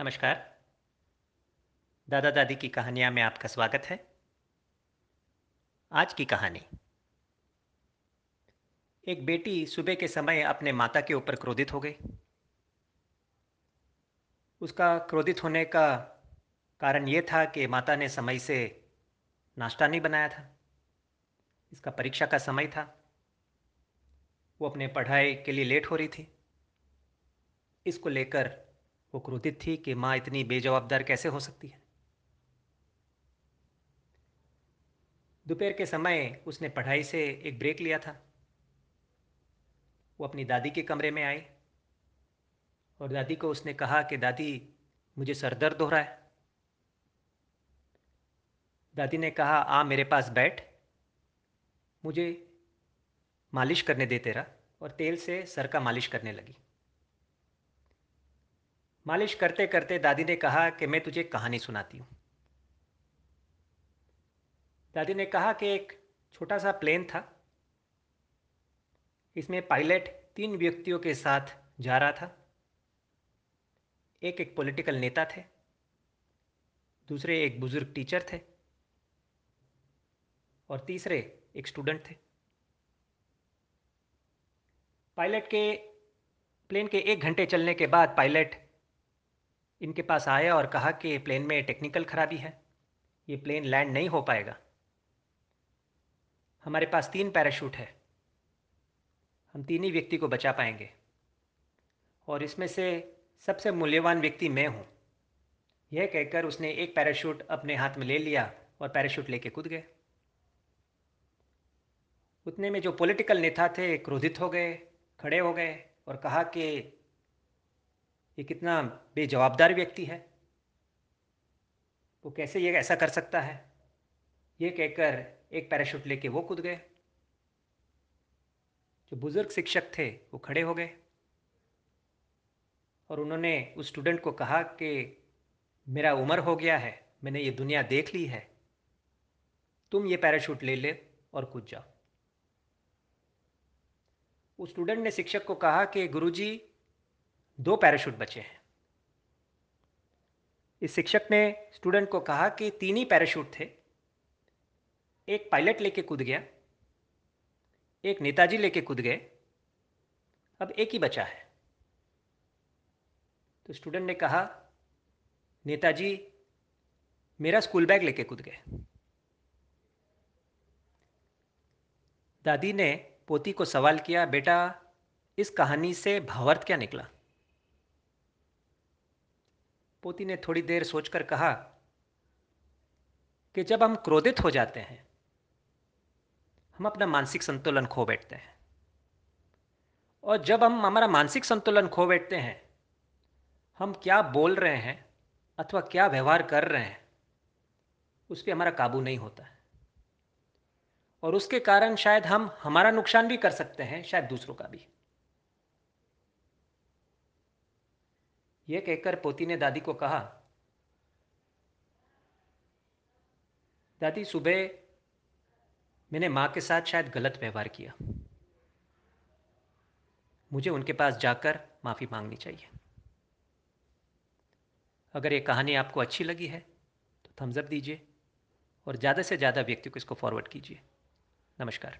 नमस्कार। दादा दादी की कहानियाँ में आपका स्वागत है। आज की कहानी। एक बेटी सुबह के समय अपने माता के ऊपर क्रोधित हो गई। उसका क्रोधित होने का कारण ये था कि माता ने समय से नाश्ता नहीं बनाया था। इसका परीक्षा का समय था। वो अपने पढ़ाई के लिए लेट हो रही थी। इसको लेकर वो क्रोधित थी कि माँ इतनी बेजवाबदार कैसे हो सकती है? दोपहर के समय उसने पढ़ाई से एक ब्रेक लिया था। वो अपनी दादी के कमरे में आई और दादी को उसने कहा कि, दादी, मुझे सर दर्द हो रहा है। दादी ने कहा, आ, मेरे पास बैठ। मुझे मालिश करने दे तेरा। और तेल से सर का मालिश करने लगी। मालिश करते करते दादी ने कहा कि मैं तुझे कहानी सुनाती हूँ। दादी ने कहा कि एक छोटा सा प्लेन था। इसमें पायलट तीन व्यक्तियों के साथ जा रहा था। एक एक पॉलिटिकल नेता थे, दूसरे एक बुज़ुर्ग टीचर थे और तीसरे एक स्टूडेंट थे। पायलट के, प्लेन के एक घंटे चलने के बाद पायलट इनके पास आया और कहा कि प्लेन में टेक्निकल खराबी है। ये प्लेन लैंड नहीं हो पाएगा। हमारे पास तीन पैराशूट है। हम तीन ही व्यक्ति को बचा पाएँगे। और इसमें से सबसे मूल्यवान व्यक्ति मैं हूँ। यह कहकर उसने एक पैराशूट अपने हाथ में ले लिया और पैराशूट लेके कूद गए। उतने में जो पॉलिटिकल नेता थे, क्रोधित हो गए, खड़े हो गए और कहा कि ये कितना बेजवाबदार व्यक्ति है। वो कैसे ये ऐसा कर सकता है? ये कहकर एक पैराशूट लेके वो कूद गए। जो बुज़ुर्ग शिक्षक थे, वो खड़े हो गए। और उन्होंने उस स्टूडेंट को कहा कि, मेरा उम्र हो गया है, मैंने ये दुनिया देख ली है। तुम ये पैराशूट ले ले और कूद जाओ। उस स्टूडेंट ने शिक्षक को कहा कि, गुरुजी दो पैराशूट बचे हैं। इस शिक्षक ने स्टूडेंट को कहा कि तीन ही पैराशूट थे। एक पायलट लेके कूद गया, एक नेताजी लेके कूद गए, अब एक ही बचा है। तो स्टूडेंट ने कहा, नेताजी, मेरा स्कूल बैग लेके कूद गए। दादी ने पोती को सवाल किया, बेटा, इस कहानी से भावार्थ क्या निकला? पोती ने थोड़ी देर सोचकर कहा कि जब हम क्रोधित हो जाते हैं, हम अपना मानसिक संतुलन खो बैठते हैं। और जब हम हमारा मानसिक संतुलन खो बैठते हैं, हम क्या बोल रहे हैं अथवा क्या व्यवहार कर रहे हैं, उस पर हमारा काबू नहीं होता। है और उसके कारण शायद हम हमारा नुकसान भी कर सकते हैं, शायद दूसरों का भी। यह कहकर पोती ने दादी को कहा, दादी, सुबह मैंने माँ के साथ शायद गलत व्यवहार किया। मुझे उनके पास जाकर माफ़ी मांगनी चाहिए। अगर ये कहानी आपको अच्छी लगी है तो थम्सअप दीजिए और ज़्यादा से ज़्यादा व्यक्ति को इसको फॉरवर्ड कीजिए। नमस्कार।